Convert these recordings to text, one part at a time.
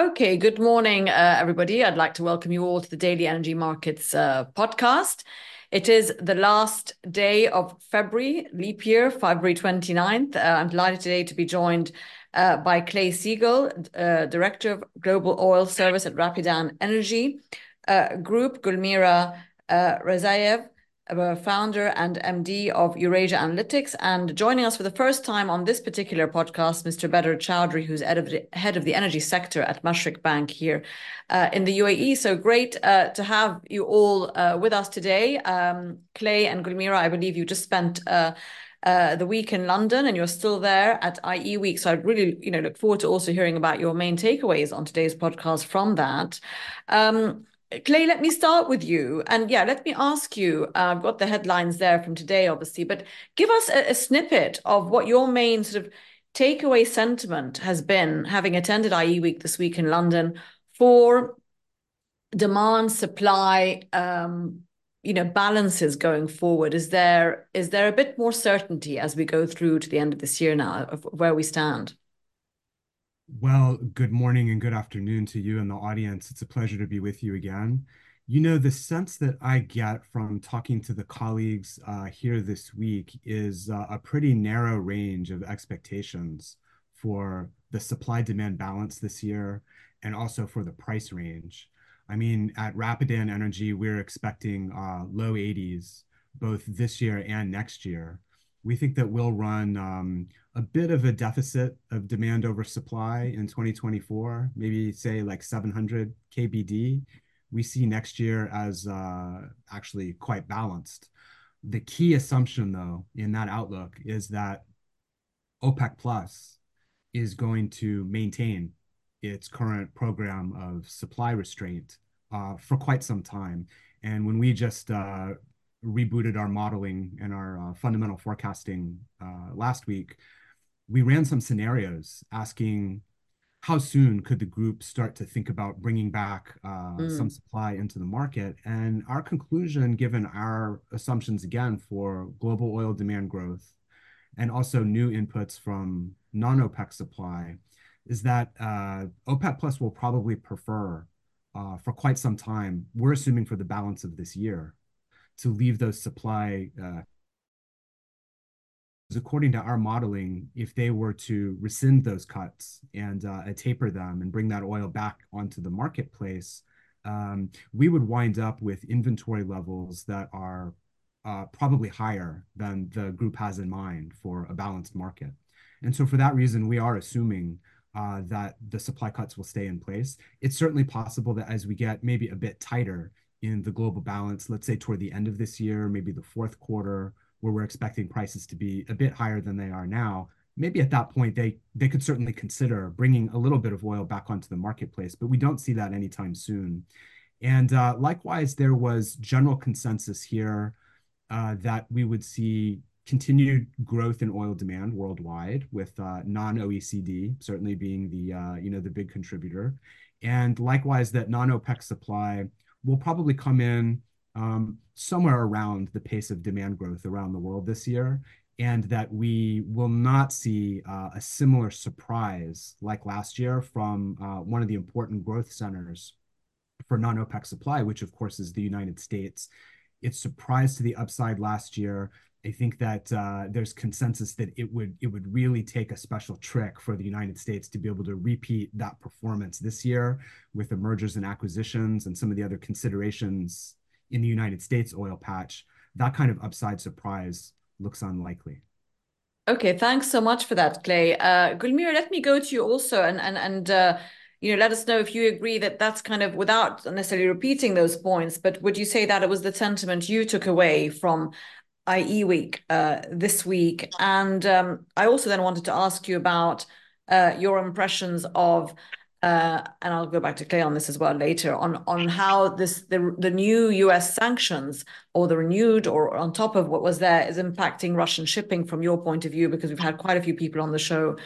Okay, good morning, uh, everybody. I'd like to welcome you all to the Daily Energy Markets uh, podcast. It is the last day of February, leap year, February 29th. Uh, I'm delighted today to be joined uh, by Clay Seigle, uh, Director of Global Oil Service at Rapidan Energy uh, Group, Gulmira Rzayeva, founder and MD of Eurasia Analytics. And joining us for the first time on this particular podcast, Mr. Badar Chaudhry, who's head of the, head of the energy sector at Mashreq Bank here uh, in the UAE. So great uh, to have you all uh, with us today. Um, Clay and Gulmira, I believe you just spent uh, uh, the week in London and you're still there at IE Week. So I really, you know, look forward to also hearing about your main takeaways on today's podcast from that. Um, Clay, let me start with you. And yeah, let me ask you uh, I've got the headlines there from today, obviously, but give us a, a, snippet of what your main sort of takeaway sentiment has been, having attended IE Week this week in London, for demand supply. Um, you know balances going forward is there is there a bit more certainty as we go through to the end of this year now of where we stand well, good morning and good afternoon to you and the audience. It's a pleasure to be with you again. You know, the sense that I get from talking to the colleagues uh, here this week is uh, a pretty narrow range of expectations for the supply demand balance this year and also for the price range. I mean, at Rapidan Energy, we're expecting uh, low 80s both this year and next year we think that we'll run um, a bit of a deficit of demand over supply in 2024, maybe say like 700 KBD. We see next year as uh, actually quite balanced. The key assumption, though, in that outlook is that OPEC Plus is going to maintain its current program of supply restraint uh, for quite some time. And when we just uh, rebooted our modeling and our uh, fundamental forecasting uh, last week, we ran some scenarios asking how soon could the group start to think about bringing back uh, mm. some supply into the market? And our conclusion, given our assumptions again for global oil demand growth and also new inputs from non-OPEC supply, is that uh, OPEC Plus will probably prefer uh, for quite some time. We're assuming for the balance of this year to leave those supply uh, according to our modeling, if they were to rescind those cuts and uh, taper them and bring that oil back onto the marketplace, um, we would wind up with inventory levels that are uh, probably higher than the group has in mind for a balanced market. And so for that reason, we are assuming uh, that the supply cuts will stay in place. It's certainly possible that as we get maybe a bit tighter in the global balance, let's say toward the end of this year, maybe the fourth quarter, where we're expecting prices to be a bit higher than they are now, maybe at that point they they could certainly consider bringing a little bit of oil back onto the marketplace, but we don't see that anytime soon. And uh, likewise, there was general consensus here uh, that we would see continued growth in oil demand worldwide, with uh, non-OECD certainly being the uh, you know the big contributor, and likewise that non-OPEC supply will probably come in um, somewhere around the pace of demand growth around the world this year, and that we will not see uh, a similar surprise like last year from uh, one of the important growth centers for non-OPEC supply, which of course is the United States. It surprised to the upside last year. I think that uh, there's consensus that it would it would really take a special trick for the United States to be able to repeat that performance this year with the mergers and acquisitions and some of the other considerations in the United States oil patch. That kind of upside surprise looks unlikely. Okay, thanks so much for that, Clay. Uh, Gulmira, let me go to you also and and and uh, you know let us know if you agree that that's kind of without necessarily repeating those points, but would you say that it was the sentiment you took away from IE Week uh, this week. And um, I also then wanted to ask you about uh, your impressions of, uh, and I'll go back to Clay on this as well later, on on how this the the new U.S. sanctions or the renewed or on top of what was there is impacting Russian shipping from your point of view, because we've had quite a few people on the show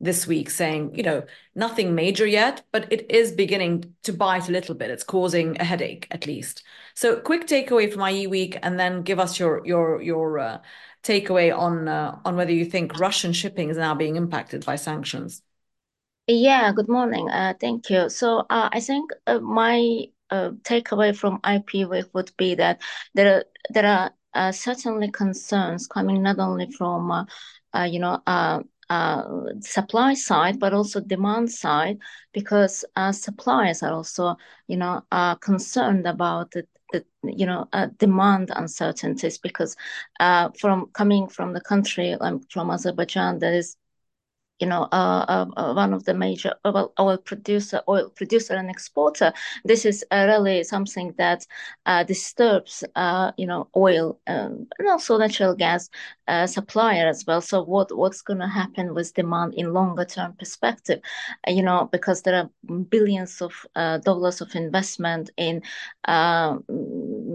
this week saying, you know, nothing major yet, but it is beginning to bite a little bit. It's causing a headache, at least. So, quick takeaway from IE week, and then give us your your your uh, takeaway on uh, on whether you think Russian shipping is now being impacted by sanctions. Yeah, good morning. Uh, thank you. So uh, I think uh, my uh, takeaway from IP Week would be that there are, there are uh, certainly concerns coming not only from uh, uh, you know uh, uh, supply side but also demand side because uh, suppliers are also you know concerned about the, the you know demand uncertainties because from coming from the country um, from Azerbaijan there is you know, uh, uh, uh, one of the major uh, oil, oil producer, oil producer and exporter. This is uh, really something that disturbs, you know, oil um, and also natural gas supplier as well. So what what's going to happen with demand in longer term perspective? you know, because there are billions of dollars of investment in,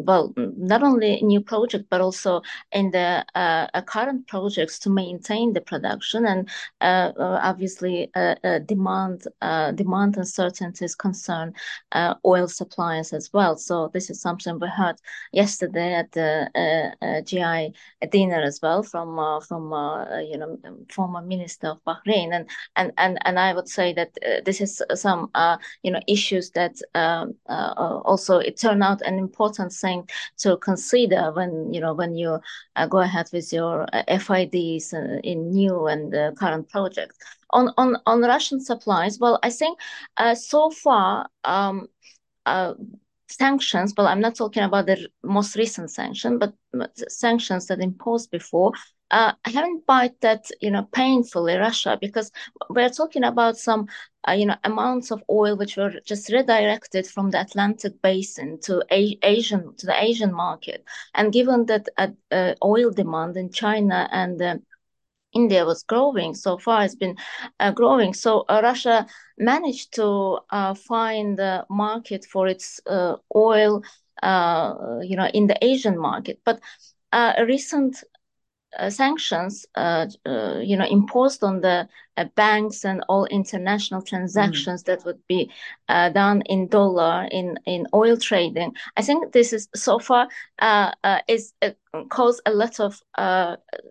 well, not only new project but also in the uh, uh, current projects to maintain the production and uh, uh obviously uh, uh, demand demand uncertainties concern oil suppliers as well. So this is something we heard yesterday at the GI dinner as well from from you know former minister of Bahrain, and and and and I would say that this is some you know issues that um, also it turned out an important thing to consider when you know when you go ahead with your FIDs in new and current projects project. On on on Russian supplies, well, I think uh, so far um, uh, sanctions. Well, I'm not talking about the most recent sanction, but sanctions that imposed before. Uh, I haven't bite that you know painfully Russia because we're talking about some uh, you know amounts of oil which were just redirected from the Atlantic basin to a- Asian to the Asian market, and given that uh, uh oil demand in China and uh, India was growing. So far, it's been uh, growing. So Russia managed to find the market for its oil, you know, in the Asian market. But uh, recent uh, sanctions, uh, uh, you know, imposed on the uh, banks and all international transactions mm. that would be uh, done in dollar in in oil trading. I think this is so far uh, is caused a lot of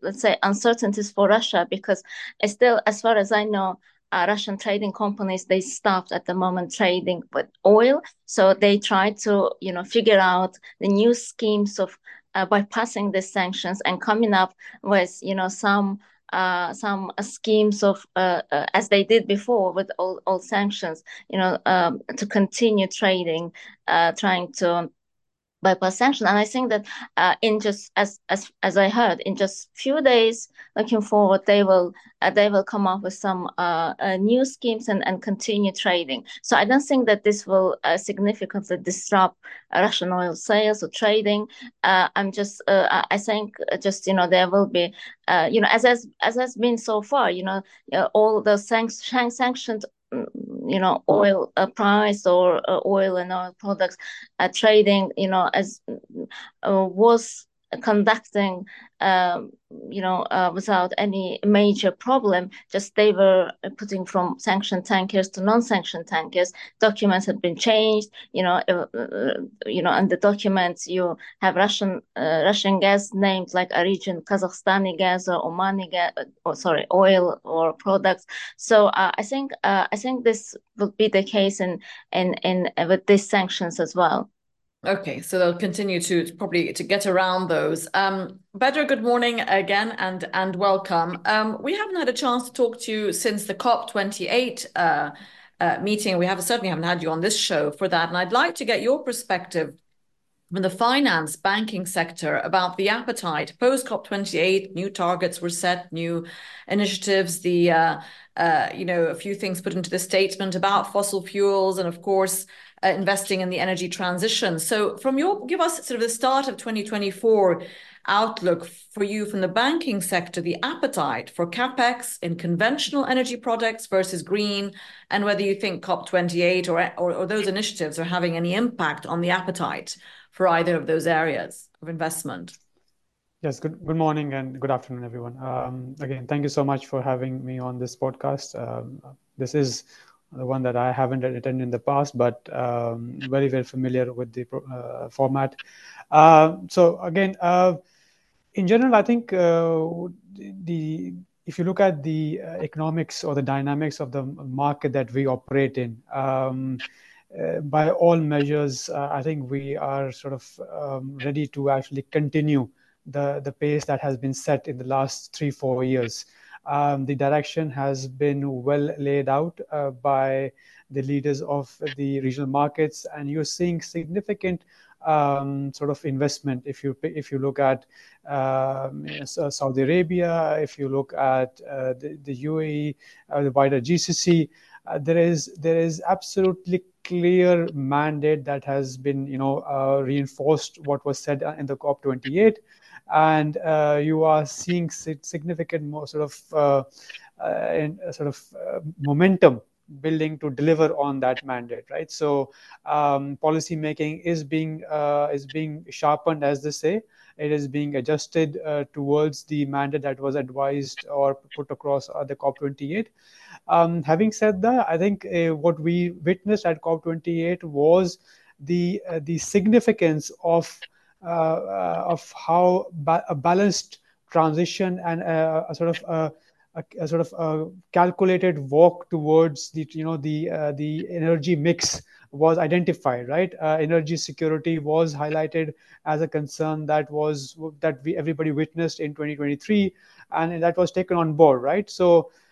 let's say uncertainties for Russia because still, as far as I know. Russian trading companies they stopped at the moment trading with oil, so they try to you know figure out the new schemes of uh, bypassing the sanctions and coming up with you know some uh, some schemes of uh, uh, as they did before with all, all sanctions you know um, to continue trading uh, trying to bypass sanction. And I think that uh, in just as as as I heard, in just few days, looking forward, they will uh, they will come up with some uh, uh new schemes and, and continue trading. So I don't think that this will uh, significantly disrupt Russian oil sales or trading. Uh, I'm just I think just you know there will be you know as as as has been so far, you know all the sanctions you know oil uh, price or uh, oil and oil products uh, trading you know as was conducting um, you know, uh, without any major problem. Just they were putting from sanctioned tankers to non-sanctioned tankers. Documents had been changed. You know, uh, uh you know, and the documents you have Russian uh, Russian gas named like a region, Kazakhstani gas or Omani gas, uh, or sorry, oil or products. So uh, I think I think this will be the case in in in with these sanctions as well. Okay, so they'll continue to probably to get around those. Um, good morning again and and welcome. Um, we haven't had a chance to talk to you since the COP28 uh, uh, meeting. We have certainly haven't had you on this show for that, and I'd like to get your perspective from the finance banking sector about the appetite post COP28. New targets were set, new initiatives. The uh, uh, you know a few things put into the statement about fossil fuels, and of course uh, investing in the energy transition. So, from your give us sort of the start of 2024 outlook for you from the banking sector, the appetite for capex in conventional energy products versus green, and whether you think COP28 or, or, or those initiatives are having any impact on the appetite for either of those areas of investment. Yes, good, good morning and good afternoon, everyone. Um, again, thank you so much for having me on this podcast. Um, this is the one that I haven't attended in the past, but um, very, very familiar with the uh, format. Uh, so again, uh, in general, I think uh, the if you look at the uh, economics or the dynamics of the market that we operate in, um, uh, by all measures, I think we are sort of um, ready to actually continue the, the pace that has been set in the last three, four years. Um, the direction has been well laid out uh, by the leaders of the regional markets, and you're seeing significant um, sort of investment. If you if you look at um, Saudi Arabia, if you look at uh, the, the UAE, uh, the wider GCC, uh, there is there is absolutely clear mandate that has been you know uh, reinforced what was said in the COP28, and uh, you are seeing significant more sort of uh, in, sort of momentum building to deliver on that mandate, right? So um, policy making is being uh, is being sharpened, as they say. It is being adjusted uh, towards the mandate that was advised or put across uh, the COP28. Um, having said that, I think uh, what we witnessed at COP28 was the uh, the significance of uh, of how ba- a balanced transition and a sort of a, a sort of a calculated walk towards the you know the uh, the energy mix was identified right? Uh, energy security was highlighted as a concern that was that we everybody witnessed in 2023 and that was taken on board right? So uh,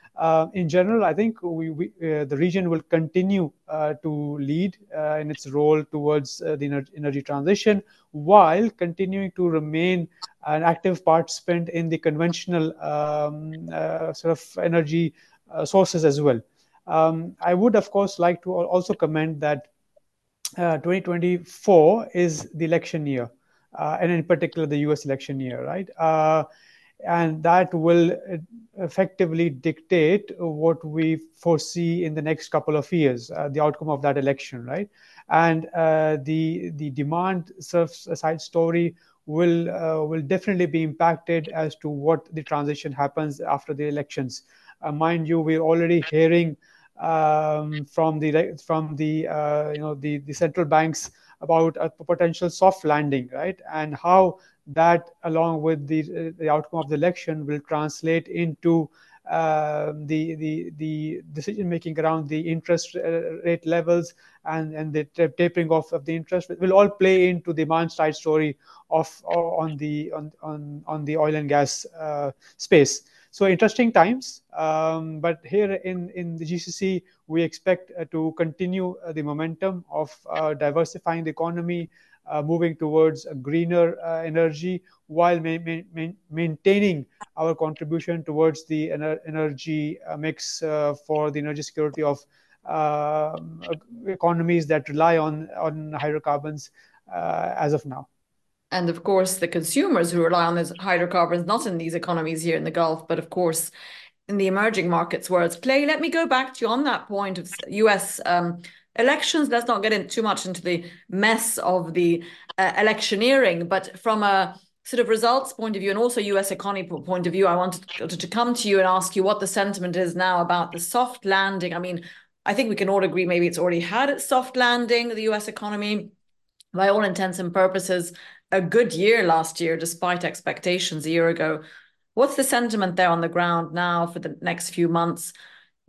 in general, I think we, we uh, the region will continue uh, to lead uh, in its role towards uh, the ener- energy transition while continuing to remain an active participant in the conventional um, uh, sort of energy sources as well. Um, I would, of course, like to also comment that 2024 is the election year, and in particular the US election year, right? And that will effectively dictate what we foresee in the next couple of years, uh, the outcome of that election, right? And uh, the the demand side story will uh, will definitely be impacted as to what the transition happens after the elections. Uh, mind you, we're already hearing um, from the from the uh, you know the the central banks about a potential soft landing, right? And how that, along with the, the outcome of the election, will translate into uh, the the the decision making around the interest uh, rate levels and and the tapering off of the interest will all play into the demand side story of on the on on on the oil and gas uh, space. So interesting times, um, but here in in the GCC we expect uh, to continue uh, the momentum of uh, diversifying the economy, uh, moving towards a greener uh, energy while ma- ma- maintaining our contribution towards the ener- energy uh, mix for the energy security of um, economies that rely on on hydrocarbons as of now. And of course, the consumers who rely on those hydrocarbons, not in these economies here in the Gulf, but of course in the emerging markets where it's Clay, let me go back to you on that point of US um, elections. Let's not get in too much into the mess of the uh, electioneering but from a sort of results point of view and also US economy point of view I wanted to come to you and ask you what the sentiment is now about the soft landing. I mean I think we can all agree maybe it's already had its soft landing the US economy by all intents and purposes a good year last year despite expectations a year ago what's the sentiment there on the ground now for the next few months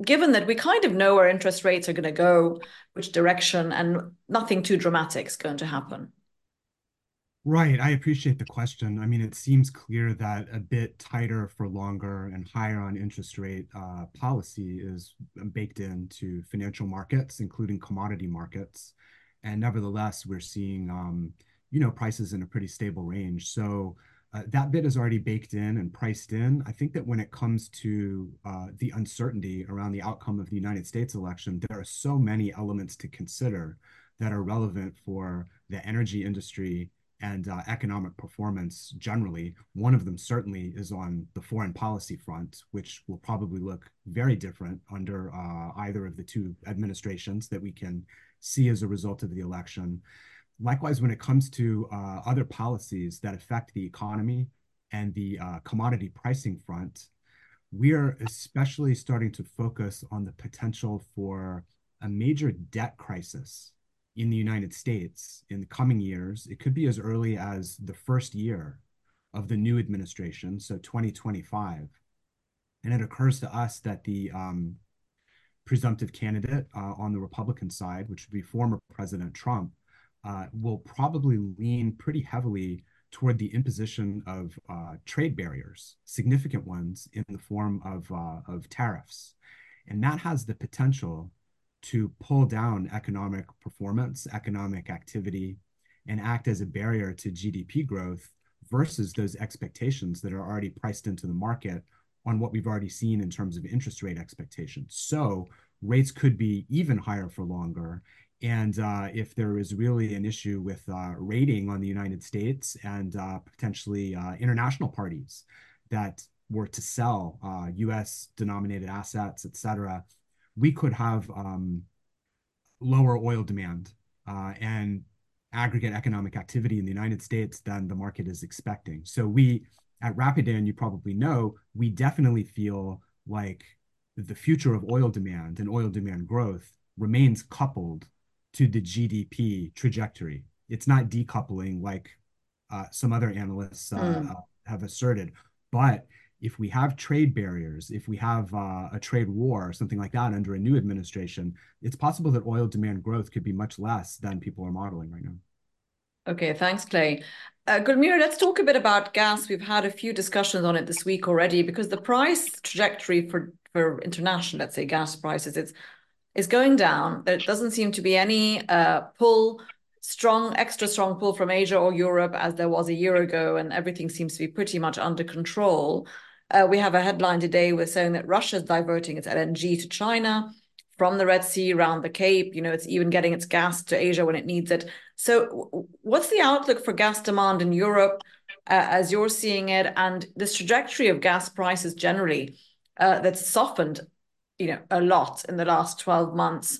given that we kind of know where interest rates are going to go, which direction, and nothing too dramatic is going to happen? Right. I appreciate the question. I mean, it seems clear that a bit tighter for longer and higher on interest rate uh, policy is baked into financial markets, including commodity markets. And nevertheless, we're seeing, um, you know, prices in a pretty stable range. So uh, that bit is already baked in and priced in. I think that when it comes to uh, the uncertainty around the outcome of the United States election, there are so many elements to consider that are relevant for the energy industry and uh, economic performance generally. One of them certainly is on the foreign policy front, which will probably look very different under uh, either of the two administrations that we can see as a result of the election. Likewise, when it comes to uh, other policies that affect the economy and the uh, commodity pricing front, we are especially starting to focus on the potential for a major debt crisis in the United States in the coming years. It could be as early as the first year of the new administration, so 2025. and it occurs to us that the um, presumptive candidate uh, on the Republican side, which would be former President Trump, uh, will probably lean pretty heavily toward the imposition of uh, trade barriers, significant ones in the form of, uh, of tariffs. And that has the potential to pull down economic performance, economic activity, and act as a barrier to GDP growth versus those expectations that are already priced into the market on what we've already seen in terms of interest rate expectations. So rates could be even higher for longer. And uh, if there is really an issue with uh, rating on the United States and uh, potentially uh, international parties that were to sell US uh, denominated assets, et cetera, we could have um, lower oil demand uh, and aggregate economic activity in the United States than the market is expecting. So we at Rapidan, you probably know, we definitely feel like the future of oil demand and oil demand growth remains coupled to the GDP trajectory. It's not decoupling like uh, some other analysts uh, mm. have asserted. But if we have trade barriers, if we have uh, a trade war or something like that under a new administration, it's possible that oil demand growth could be much less than people are modeling right now. Okay, thanks, Clay. Uh, Gulmira, let's talk a bit about gas. We've had a few discussions on it this week already because the price trajectory for, for international, let's say, gas prices, it's is going down. There doesn't seem to be any uh, pull, strong, extra strong pull from Asia or Europe as there was a year ago, and everything seems to be pretty much under control. Uh, we have a headline today with saying that Russia is diverting its LNG to China from the Red Sea around the Cape. You know, it's even getting its gas to Asia when it needs it. So, what's the outlook for gas demand in Europe uh, as you're seeing it, and this trajectory of gas prices generally uh, that's softened, you know, a lot in the last 12 months?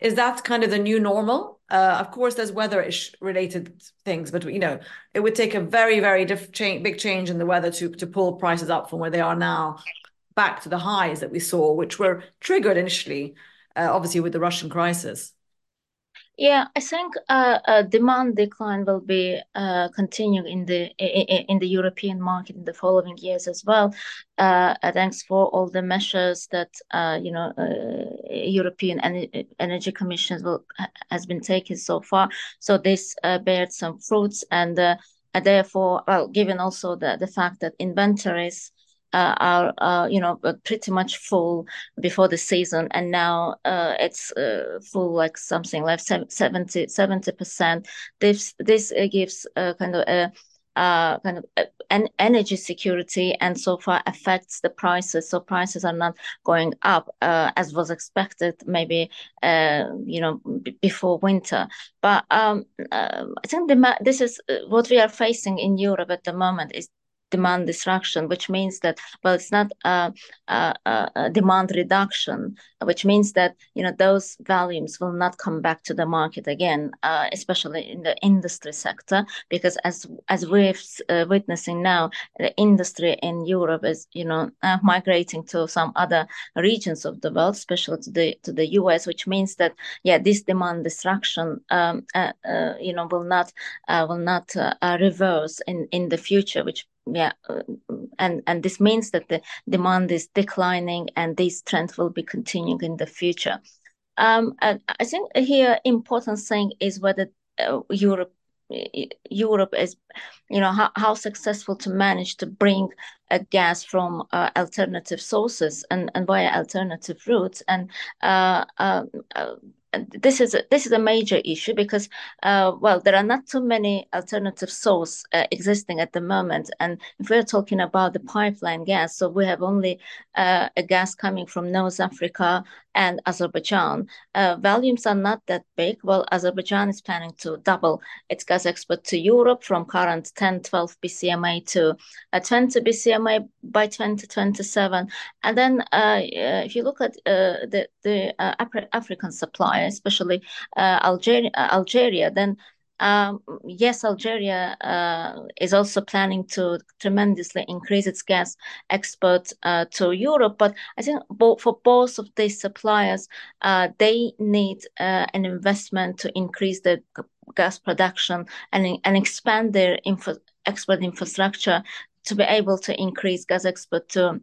Is that kind of the new normal? Uh, of course, there's weather-ish related things, but you know, it would take a very, very diff- change, big change in the weather to to pull prices up from where they are now back to the highs that we saw, which were triggered initially, uh, obviously with the Russian crisis. Yeah, I think uh, uh, demand decline will be uh, continuing in the in, the European market in the following years as well. Uh, thanks for all the measures that uh, you know uh, European en- Energy Commission will, has been taking so far. So this bears some fruits, and, and therefore, well, given also the the fact that inventories uh, are uh, you know uh, pretty much full before the season. And now uh, it's uh, full like something like 70 percent. This this uh, gives kind of a kind of an energy security. And so far affects the prices. So prices are not going up as was expected maybe you know b- before winter. But um, i think the this is what we are facing in europe at the moment is demand destruction, which means that well, it's not a, a, a, demand reduction, which means that you know those volumes will not come back to the market again, uh, especially in the industry sector, because as as we're uh, witnessing now, the industry in Europe is you know uh, migrating to some other regions of the world, especially to the to the US, which means that yeah, this demand destruction um, uh, uh, you know will not uh, will not reverse in in the future, which yeah and and this means that the demand is declining and this trend will be continuing in the future um and i think here important thing is whether uh, europe Europe is, you know, how, how successful to manage to bring a gas from uh, alternative sources and, and via alternative routes. And uh, uh, uh this is a, this is a major issue because uh, well there are not too many alternative sources uh, existing at the moment. And if we're talking about the pipeline gas so we have only uh, a gas coming from North Africa and Azerbaijan. Uh, volumes are not that big. Well Azerbaijan is planning to double its gas export to Europe from current 10 12 BCMA to uh, 20 BCMA by 2027 and then uh, if you look at the the African supply especially uh, Algeria, uh, Algeria, then um, yes, Algeria uh, is also planning to tremendously increase its gas export uh, to Europe. But I think for both of these suppliers, uh, they need uh, an investment to increase the gas production and, and expand their info, export infrastructure to be able to increase gas export to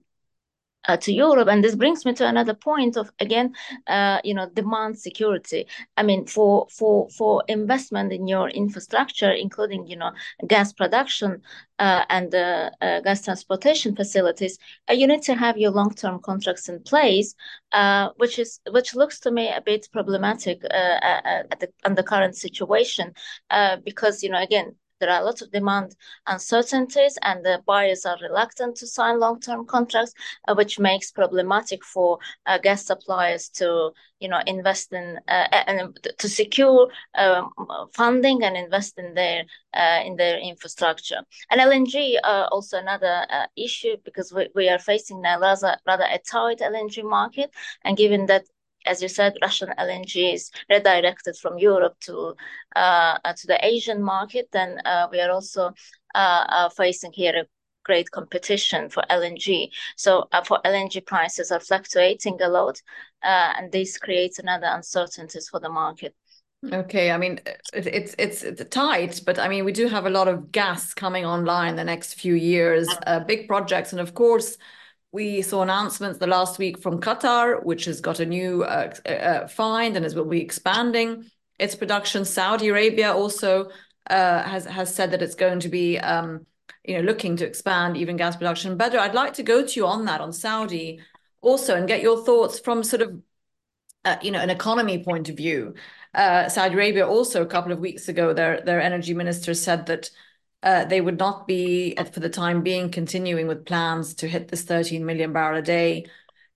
uh, to Europe. And this brings me to another point of again, uh, you know, demand security. I mean, for for for investment in your infrastructure, including you know gas production uh, and uh, uh, gas transportation facilities, uh, you need to have your long-term contracts in place, which is which looks to me a bit problematic at the, under current situation, because you know again there are a lot of demand uncertainties and the buyers are reluctant to sign long-term contracts, uh, which makes problematic for uh, gas suppliers to, you know, invest in uh, and to secure um, funding and invest in their uh, in their infrastructure. And LNG uh, also another issue because we, we are facing now rather rather a tight LNG market, and given that as you said, Russian LNG is redirected from Europe to uh, uh, to the Asian market, then uh, we are also uh, uh, facing here a great competition for LNG. So uh, for LNG prices are fluctuating a lot, and this creates another uncertainties for the market. Okay, I mean it's it's it's tight, but I mean we do have a lot of gas coming online the next few years, big projects, and of course we saw announcements the last week from Qatar, which has got a new uh, uh, find and is will be expanding its production. Saudi Arabia also uh, has has said that it's going to be um, you know looking to expand even gas production. Badar, I'd like to go to you on that on Saudi also and get your thoughts from sort of uh, you know an economy point of view. Uh, Saudi Arabia also a couple of weeks ago, their their energy minister said that uh, they would not be, for the time being, continuing with plans to hit this 13 million barrel a day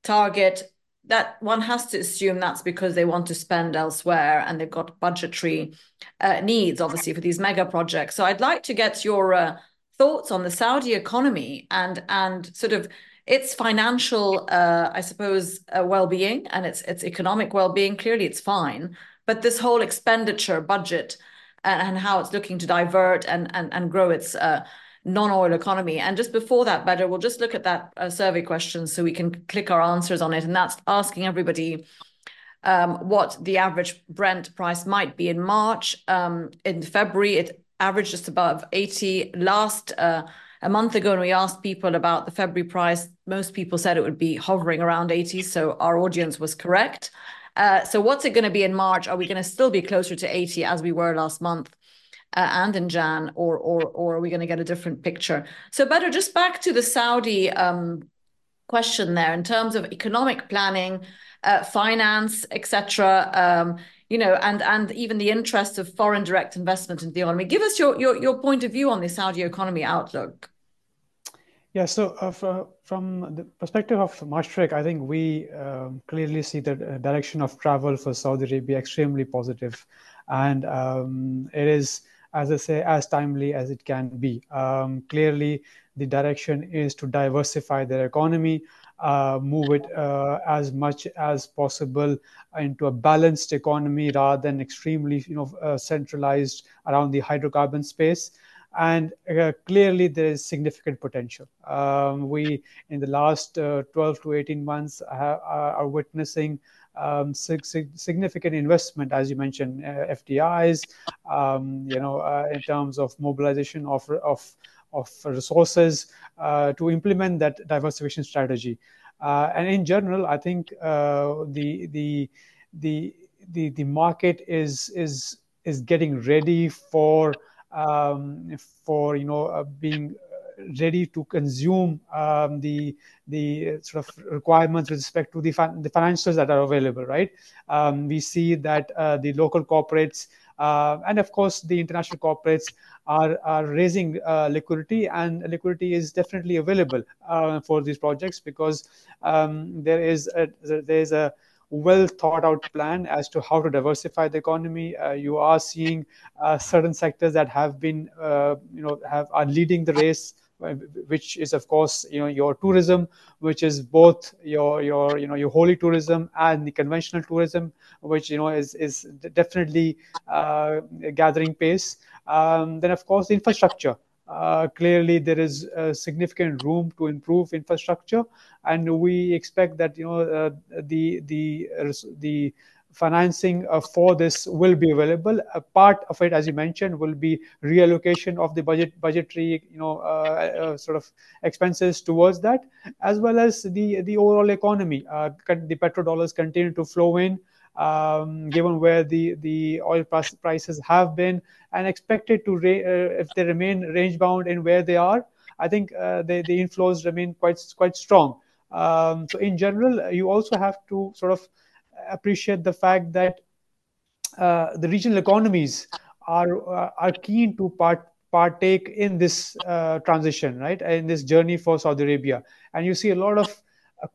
target. That one has to assume that's because they want to spend elsewhere and they've got budgetary uh, needs, obviously, for these mega projects. So I'd like to get your uh, thoughts on the Saudi economy and and sort of its financial, uh, I suppose, uh, well-being and its its economic well-being. Clearly, it's fine, but this whole expenditure budget and, and how it's looking to divert and and, and grow its uh, non-oil economy. And just before that, Badar, we'll just look at that uh, survey question so we can click our answers on it. And that's asking everybody um, what the average Brent price might be in March. Um, in February, it averaged just above 80. Last uh, a month ago, when we asked people about the February price, most people said it would be hovering around 80. So our audience was correct. Uh, so what's it going to be in March? Are we going to still be closer to 80 as we were last month? Uh, and in Jan, or or or are we going to get a different picture? So, Badar just back to the Saudi um, question there in terms of economic planning, uh, finance, etc. Um, you know, and and even the interest of foreign direct investment in the economy. Give us your your your point of view on the Saudi economy outlook. Yeah, so uh, from the perspective of Mashreq, I think we um, clearly see the uh, direction of travel for Saudi Arabia extremely positive, and um, it is, as I say, as timely as it can be. Um, clearly, the direction is to diversify their economy, uh, move it uh, as much as possible into a balanced economy rather than extremely, you know, uh, centralized around the hydrocarbon space and uh, clearly there is significant potential. Um, we, in the last uh, 12 to 18 months, have, are witnessing um, significant investment, as you mentioned, uh, FDIs, um, you know, uh, in terms of mobilization of of of resources uh, to implement that diversification strategy. Uh, and in general, I think the the the the the market is is is getting ready for um, for you know uh, being ready to consume um, the the sort of requirements with respect to the the financials that are available. Right, um, we see that uh, the local corporates uh, and of course the international corporates are are raising uh, liquidity, and liquidity is definitely available uh, for these projects because um, there is a, there is a well thought out plan as to how to diversify the economy. Uh, you are seeing uh, certain sectors that have been, uh, you know, have are leading the race uh, which is of course you know your tourism which is both your your you know your holy tourism and the conventional tourism which you know is is definitely uh, gathering pace um, then of course the infrastructure uh, clearly there is significant room to improve infrastructure and we expect that you know uh, the the the financing uh, for this will be available. A part of it, as you mentioned, will be reallocation of the budget budgetary, you know, uh, uh, sort of expenses towards that, as well as the the overall economy. Uh, the petrodollars continue to flow in, um, given where the the oil prices have been, and expected to uh, if they remain range bound in where they are, I think uh, the the inflows remain quite quite strong. Um, so in general, you also have to sort of appreciate the fact that uh, the regional economies are uh, are keen to part partake in this uh, transition, right, in this journey for Saudi Arabia, and you see a lot of uh,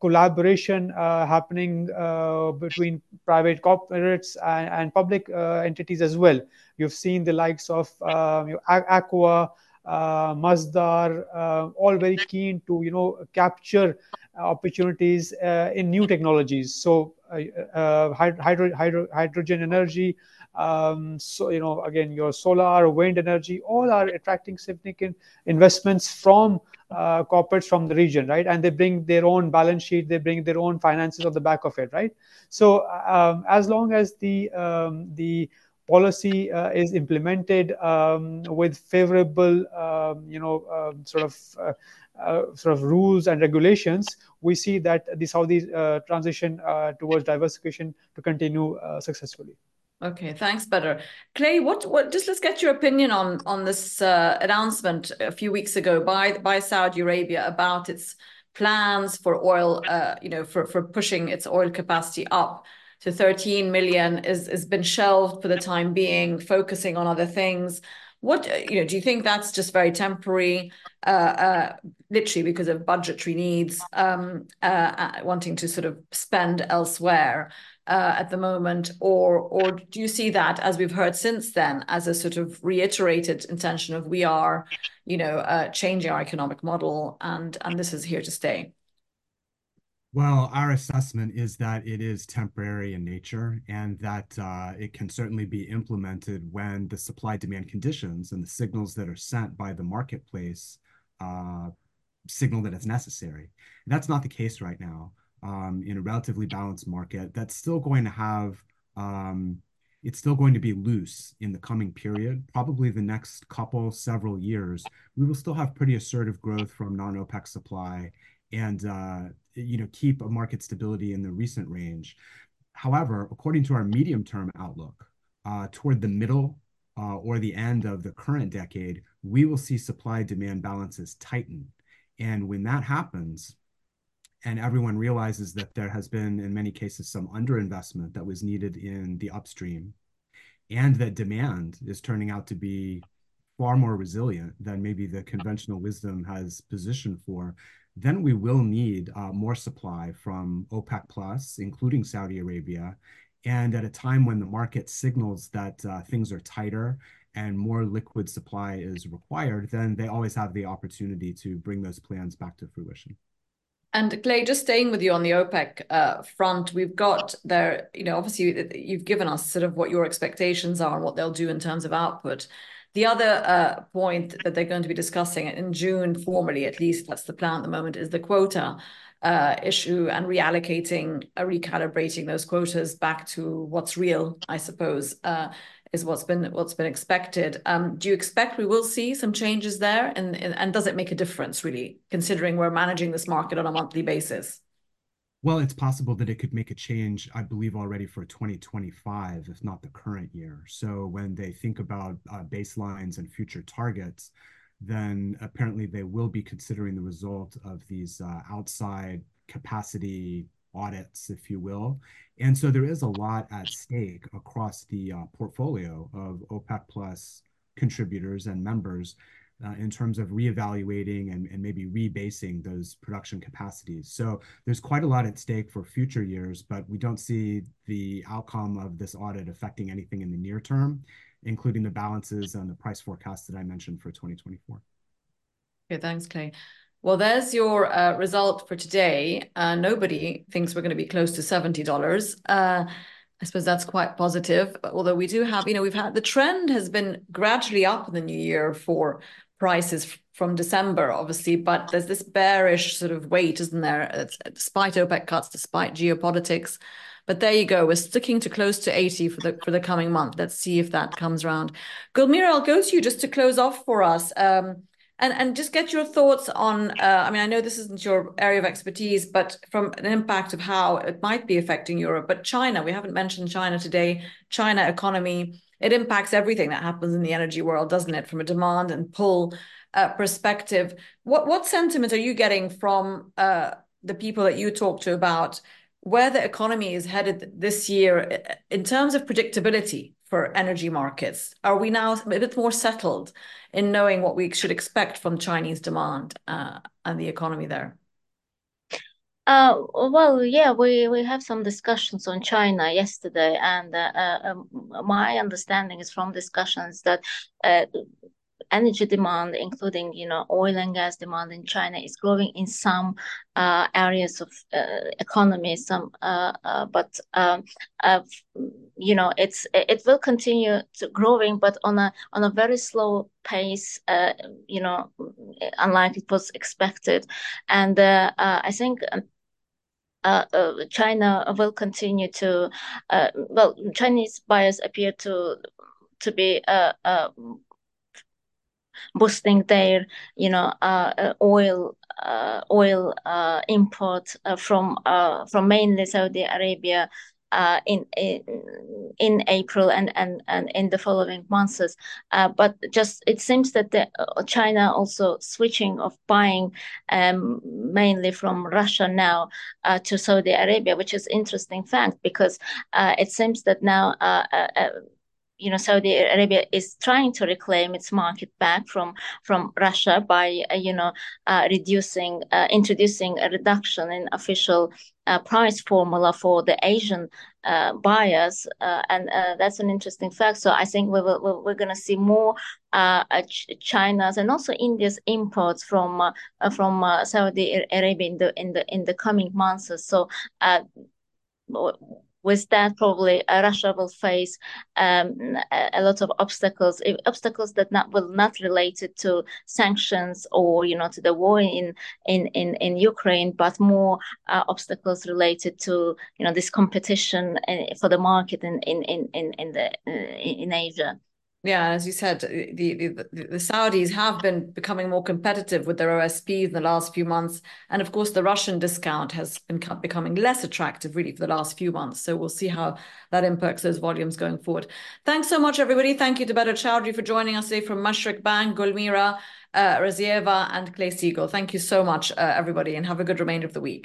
collaboration uh, happening uh, between private corporates and, and public entities as well. You've seen the likes of you know, ACWA, Masdar, all very keen to you know capture opportunities uh, in new technologies. So uh, uh, hydro, hydro, hydrogen energy, um, so you know again your solar, wind energy, all are attracting significant investments from uh, corporates from the region, right? And they bring their own balance sheet, they bring their own finances on the back of it, right? So um, as long as the um, the policy uh, is implemented um, with favorable, um, you know, um, sort of uh, uh, sort of rules and regulations, we see that the Saudi uh, transition uh, towards diversification to continue successfully. Okay, thanks, Badar. Clay, what, what? Just let's get your opinion on on this uh, announcement a few weeks ago by by Saudi Arabia about its plans for oil, uh, you know, for for pushing its oil capacity up to 13 million is has been shelved for the time being, focusing on other things. What uh, you know? Do you think that's just very temporary, uh, uh, literally because of budgetary needs, um, uh, uh wanting to sort of spend elsewhere uh, at the moment, or or do you see that as we've heard since then as a sort of reiterated intention of we are, you know, changing our economic model and and this is here to stay? Well, our assessment is that it is temporary in nature and that uh, it can certainly be implemented when the supply demand conditions and the signals that are sent by the marketplace uh, signal that it's necessary. That's not the case right now. Um, in a relatively balanced market, that's still going to have, um, it's still going to be loose in the coming period, probably the next couple, several years. We will still have pretty assertive growth from non OPEC supply and uh, you know keep a market stability in the recent range. However, according to our medium-term outlook, uh, toward the middle uh, or the end of the current decade, we will see supply-demand balances tighten. And when that happens, and everyone realizes that there has been, in many cases, some underinvestment that was needed in the upstream, and that demand is turning out to be far more resilient than maybe the conventional wisdom has positioned for, then we will need uh, more supply from OPEC plus, including Saudi Arabia. And at a time when the market signals that uh, things are tighter and more liquid supply is required, then they always have the opportunity to bring those plans back to fruition. And Clay, just staying with you on the OPEC uh, front, we've got there, you know, obviously you've given us sort of what your expectations are and what they'll do in terms of output. The other uh, point that they're going to be discussing in June, formally at least, that's the plan at the moment, is the quota uh, issue and reallocating, uh, recalibrating those quotas back to what's real, I suppose, uh, is what's been what's been expected. Um, do you expect we will see some changes there, and does it make a difference really, considering we're managing this market on a monthly basis? Well, it's possible that it could make a change, I believe, already for 2025, if not the current year. So when they think about uh, baselines and future targets, then apparently they will be considering the result of these uh, outside capacity audits, if you will. And so there is a lot at stake across the uh, portfolio of OPEC plus contributors and members uh, in terms of reevaluating and, and maybe rebasing those production capacities. So there's quite a lot at stake for future years, but we don't see the outcome of this audit affecting anything in the near term, including the balances and the price forecast that I mentioned for 2024. Okay, thanks, Clay. Well, there's your uh, result for today. Uh, nobody thinks we're going to be close to $70. Uh, I suppose that's quite positive. Although we do have, you know, we've had the trend has been gradually up in the new year for prices from December, obviously, but there's this bearish sort of weight, isn't there? It's, despite OPEC cuts, despite geopolitics, But there you go. We're sticking to close to 80 for the for the coming month. Let's see if that comes around. Gulmira, I'll go to you just to close off for us. Um, and and just get your thoughts on uh, i mean i know this isn't your area of expertise but from an impact of how it might be affecting europe but china we haven't mentioned china today. China economy it impacts everything that happens in the energy world doesn't it from a demand and pull uh, perspective. What what sentiment are you getting from uh, the people that you talk to about where the economy is headed this year in terms of predictability for energy markets? Are we now a bit more settled in knowing what we should expect from Chinese demand uh, and the economy there? Uh, well, yeah, we, we have some discussions on China yesterday, and uh, uh, um, my understanding is from discussions that uh, energy demand, including you know oil and gas demand in China, is growing in some uh, areas of uh, economy. Some, uh, uh but um, uh, you know, it's it will continue to growing, but on a on a very slow pace. Uh, you know, unlike it was expected, and I think. Uh, uh, China will continue to, uh, well, Chinese buyers appear to to be boosting their you know uh, uh oil uh, oil import from from mainly Saudi Arabia uh, in, in in April and and and in the following months. Uh, but just it seems that the, uh, China also switching of buying um, mainly from Russia now to Saudi Arabia, which is interesting fact because it seems that now you know Saudi Arabia is trying to reclaim its market back from from Russia by uh, you know uh, reducing uh, introducing a reduction in official uh, price formula for the Asian uh, buyers uh, and that's an interesting fact. So I think we will we're going to see more China's and also India's imports from from Saudi Arabia in the in the in the coming months so with that, probably Russia will face um, a, lot of obstacles, obstacles that not, will not related to sanctions or you know to the war in in in, in Ukraine, but more uh, obstacles related to you know this competition uh, for the market in in in in the uh, in Asia. Yeah, as you said, the, the, the Saudis have been becoming more competitive with their OSPs in the last few months, and of course, the Russian discount has been becoming less attractive really for the last few months. So we'll see how that impacts those volumes going forward. Thanks so much, everybody. Thank you to Badar Chaudhry for joining us today from Mashreq Bank, Gulmira uh, Rzayeva, and Clay Seigle. Thank you so much, uh, everybody, and have a good remainder of the week.